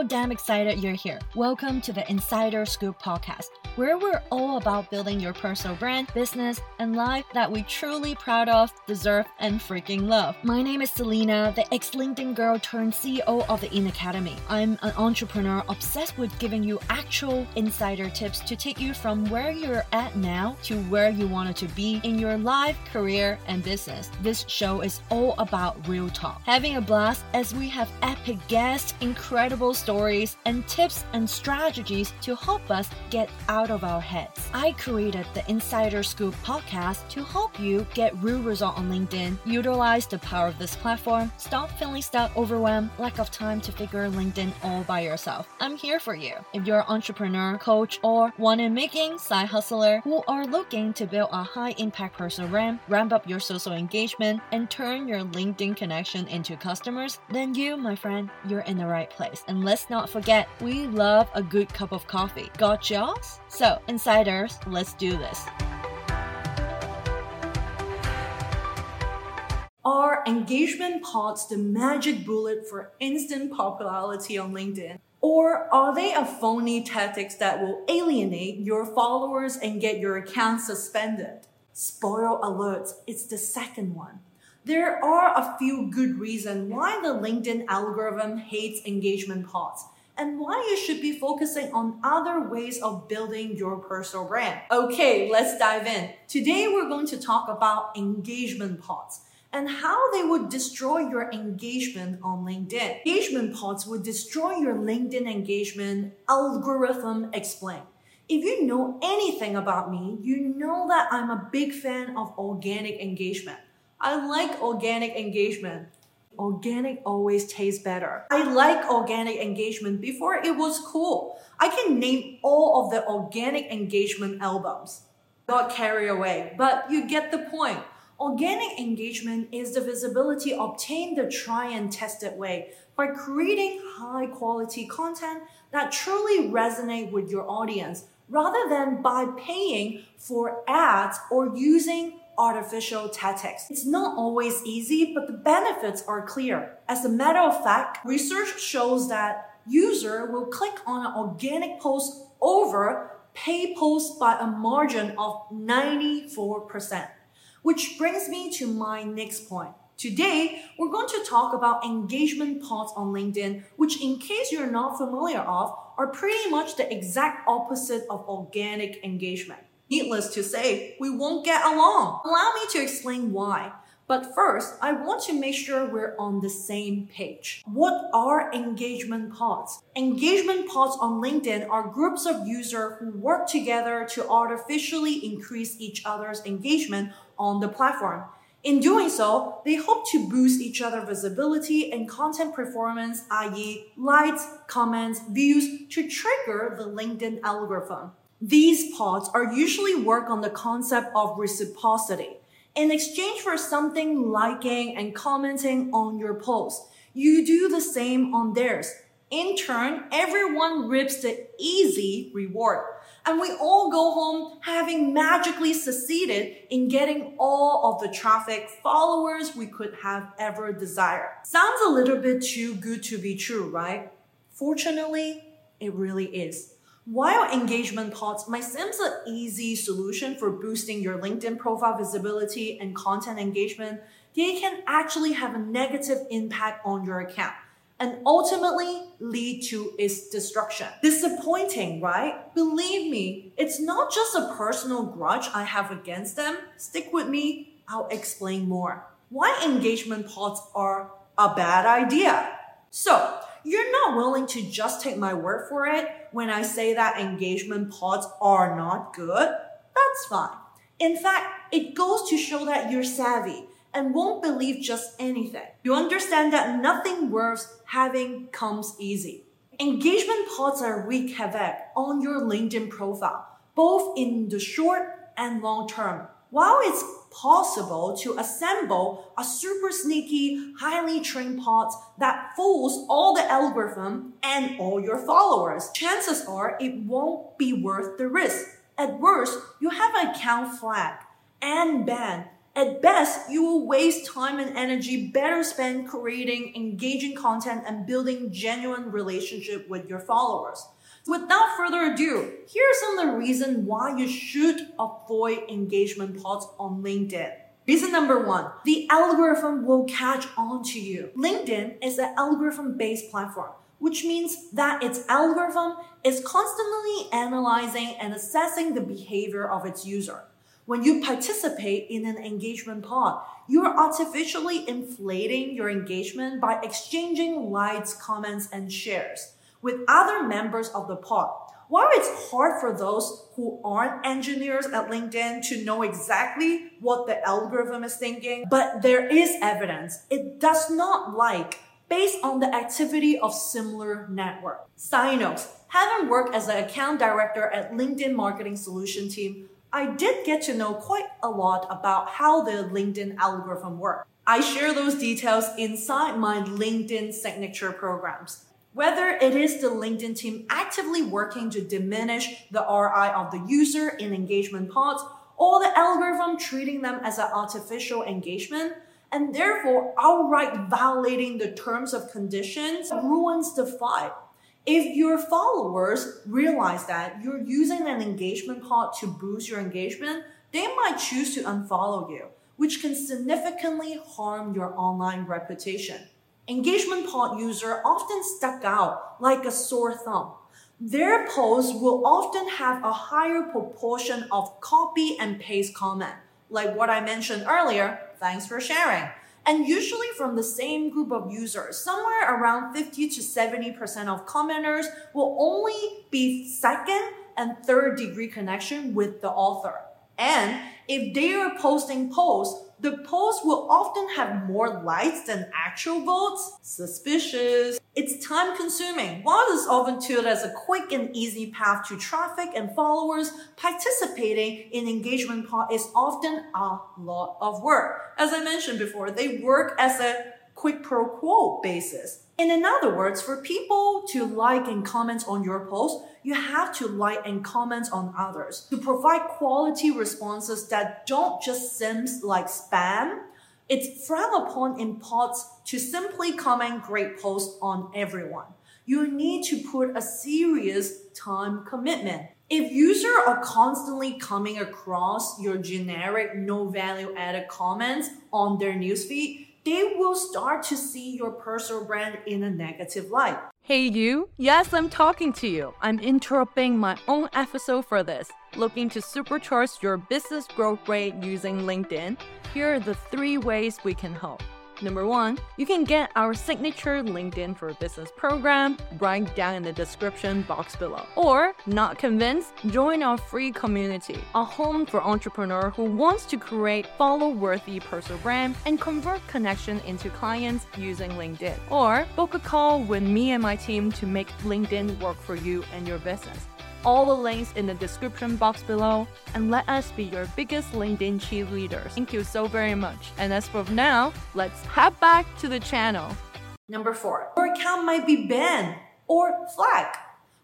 so damn excited you're here. Welcome to the Insider Scoop podcast, where we're all about building your personal brand, business, and life that we truly proud of, deserve, and freaking love. My name is Salina, the ex LinkedIn girl turned CEO of the In Academy. I'm an entrepreneur obsessed with giving you actual insider tips to take you from where you're at now to where you wanted to be in your life, career, and business. This show is all about real talk, having a blast as we have epic guests, incredible stories, and tips and strategies to help us get out of our heads. I created the Insider Scoop podcast to help you get real result on LinkedIn, utilize the power of this platform, stop feeling stuck, overwhelmed, lack of time to figure LinkedIn all by yourself. I'm here for you. If you're an entrepreneur, coach, or one in making side hustler who are looking to build a high impact personal brand, ramp up your social engagement, and turn your LinkedIn connection into customers, then you, my friend, you're in the right place. And let's not forget, we love a good cup of coffee. Got yours? So, insiders, let's do this. Are engagement pods the magic bullet for instant popularity on LinkedIn? Or are they a phony tactics that will alienate your followers and get your account suspended? Spoil alert, it's the second one. There are a few good reasons why the LinkedIn algorithm hates engagement pods and why you should be focusing on other ways of building your personal brand. Okay, let's dive in. Today we're going to talk about engagement pods and how they would destroy your engagement on LinkedIn. Engagement pods would destroy your LinkedIn engagement algorithm explain. If you know anything about me, you know that I'm a big fan of organic engagement. I like organic engagement. Organic always tastes better. I like organic engagement before it was cool. I can name all of the organic engagement albums. Got carried away, but you get the point. Organic engagement is the visibility obtained the try and tested way by creating high quality content that truly resonate with your audience rather than by paying for ads or using artificial tactics. It's not always easy, but the benefits are clear. As a matter of fact, research shows that user will click on an organic post over pay posts by a margin of 94%. Which brings me to my next point. Today, we're going to talk about engagement pods on LinkedIn, which in case you're not familiar of, are pretty much the exact opposite of organic engagement. Needless to say, we won't get along. Allow me to explain why. But first, I want to make sure we're on the same page. What are engagement pods? Engagement pods on LinkedIn are groups of users who work together to artificially increase each other's engagement on the platform. In doing so, they hope to boost each other's visibility and content performance, i.e., likes, comments, views, to trigger the LinkedIn algorithm. These pods are usually work on the concept of reciprocity. In exchange for something liking and commenting on your post, you do the same on theirs. In turn, everyone rips the easy reward. And we all go home having magically succeeded in getting all of the traffic followers we could have ever desired. Sounds a little bit too good to be true, right? Fortunately, it really is. While engagement pods might seem an easy solution for boosting your LinkedIn profile visibility and content engagement, they can actually have a negative impact on your account and ultimately lead to its destruction. Disappointing, right? Believe me, it's not just a personal grudge I have against them. Stick with me, I'll explain more. Why engagement pods are a bad idea. So, you're not willing to just take my word for it when I say that engagement pods are not good? That's fine. In fact, it goes to show that you're savvy and won't believe just anything. You understand that nothing worth having comes easy. Engagement pods are wreak havoc on your LinkedIn profile, both in the short and long term. While it's possible to assemble a super sneaky, highly trained pod that fools all the algorithm and all your followers. Chances are it won't be worth the risk. At worst, you have an account flag and banned At best, you will waste time and energy better spent creating engaging content and building genuine relationship with your followers. Without further ado, here are some of the reasons why you should avoid engagement pods on LinkedIn. Reason number one, the algorithm will catch on to you. LinkedIn is an algorithm based platform, which means that its algorithm is constantly analyzing and assessing the behavior of its user. When you participate in an engagement pod, you are artificially inflating your engagement by exchanging likes, comments, and shares with other members of the pod. While it's hard for those who aren't engineers at LinkedIn to know exactly what the algorithm is thinking, but there is evidence it does not like based on the activity of similar network. Side notes, having worked as an account director at LinkedIn Marketing Solution Team, I did get to know quite a lot about how the LinkedIn algorithm works. I share those details inside my LinkedIn signature programs. Whether it is the LinkedIn team actively working to diminish the ROI of the user in engagement pods or the algorithm treating them as an artificial engagement and therefore outright violating the terms of conditions ruins the fight. If your followers realize that you're using an engagement pod to boost your engagement, they might choose to unfollow you, which can significantly harm your online reputation engagement pod user often stuck out like a sore thumb. Their posts will often have a higher proportion of copy and paste comment, like what I mentioned earlier, thanks for sharing. And usually from the same group of users, somewhere around 50 to 70% of commenters will only be second and third degree connection with the author. And if they are posting posts, the post will often have more likes than actual votes. Suspicious. It's time consuming. While it's often touted as a quick and easy path to traffic and followers, participating in engagement pod is often a lot of work. As I mentioned before, they work as a quid pro quo basis. And in other words, for people to like and comment on your post, you have to like and comment on others to provide quality responses that don't just seem like spam. It's frowned upon in pods to simply comment great posts on everyone. You need to put a serious time commitment. If users are constantly coming across your generic no value added comments on their newsfeed, they will start to see your personal brand in a negative light. Hey, you? Yes, I'm talking to you. I'm interrupting my own episode for this. Looking to supercharge your business growth rate using LinkedIn? Here are the three ways we can help. Number one, you can get our signature LinkedIn for Business program right down in the description box below. Or, not convinced? Join our free community, a home for entrepreneur who wants to create follow-worthy personal brand and convert connection into clients using LinkedIn. Or, book a call with me and my team to make LinkedIn work for you and your business all the links in the description box below and let us be your biggest LinkedIn cheerleaders. Thank you so very much. And as for now, let's head back to the channel. Number four, your account might be banned or flagged.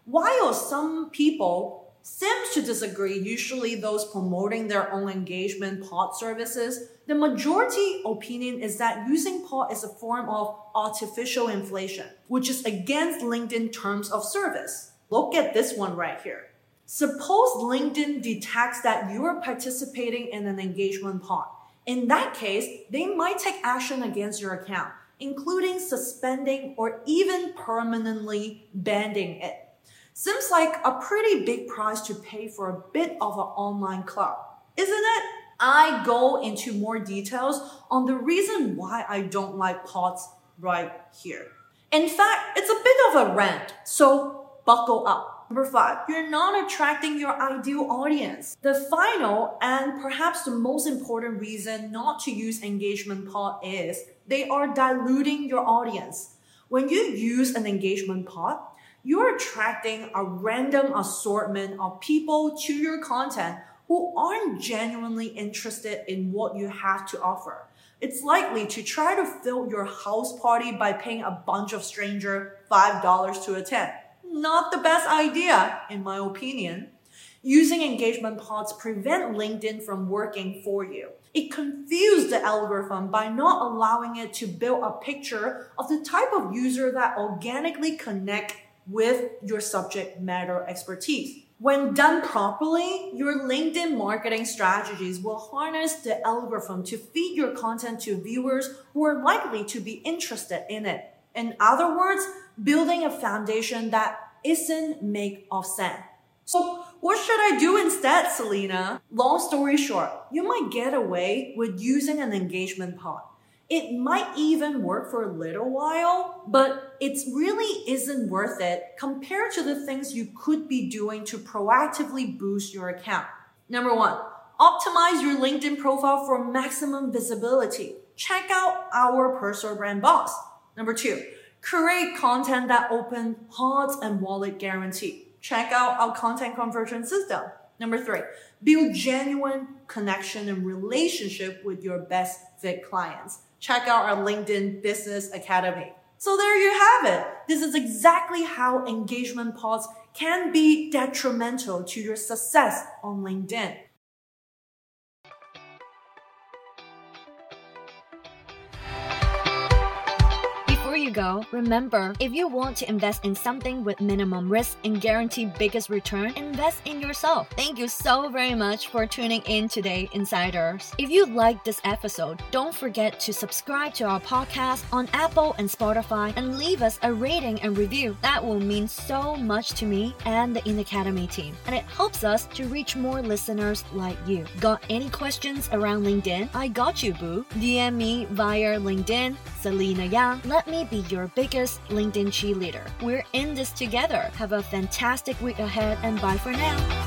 While some people seem to disagree, usually those promoting their own engagement pod services, the majority opinion is that using pod is a form of artificial inflation, which is against LinkedIn terms of service. Look at this one right here. Suppose LinkedIn detects that you are participating in an engagement pod. In that case, they might take action against your account, including suspending or even permanently banning it. Seems like a pretty big price to pay for a bit of an online club, isn't it? I go into more details on the reason why I don't like pods right here. In fact, it's a bit of a rant, so buckle up. Number five, you're not attracting your ideal audience. The final and perhaps the most important reason not to use engagement pod is they are diluting your audience. When you use an engagement pod, you're attracting a random assortment of people to your content who aren't genuinely interested in what you have to offer. It's likely to try to fill your house party by paying a bunch of strangers $5 to attend not the best idea, in my opinion. Using engagement pods prevent LinkedIn from working for you. It confused the algorithm by not allowing it to build a picture of the type of user that organically connect with your subject matter expertise. When done properly, your LinkedIn marketing strategies will harness the algorithm to feed your content to viewers who are likely to be interested in it. In other words, building a foundation that isn't make of sand. So what should I do instead, Salina? Long story short, you might get away with using an engagement pod. It might even work for a little while, but it really isn't worth it compared to the things you could be doing to proactively boost your account. Number one, optimize your LinkedIn profile for maximum visibility. Check out our personal brand boss. Number two, create content that open hearts and wallet guarantee. Check out our content conversion system. Number three, build genuine connection and relationship with your best fit clients check out our LinkedIn Business Academy. So there you have it. This is exactly how engagement pods can be detrimental to your success on LinkedIn. You go, remember if you want to invest in something with minimum risk and guarantee biggest return, invest in yourself. Thank you so very much for tuning in today, Insiders. If you like this episode, don't forget to subscribe to our podcast on Apple and Spotify and leave us a rating and review. That will mean so much to me and the In Academy team, and it helps us to reach more listeners like you. Got any questions around LinkedIn? I got you, boo. DM me via LinkedIn, Salina Yeung. Let me be your biggest LinkedIn cheerleader. We're in this together. Have a fantastic week ahead and bye for now.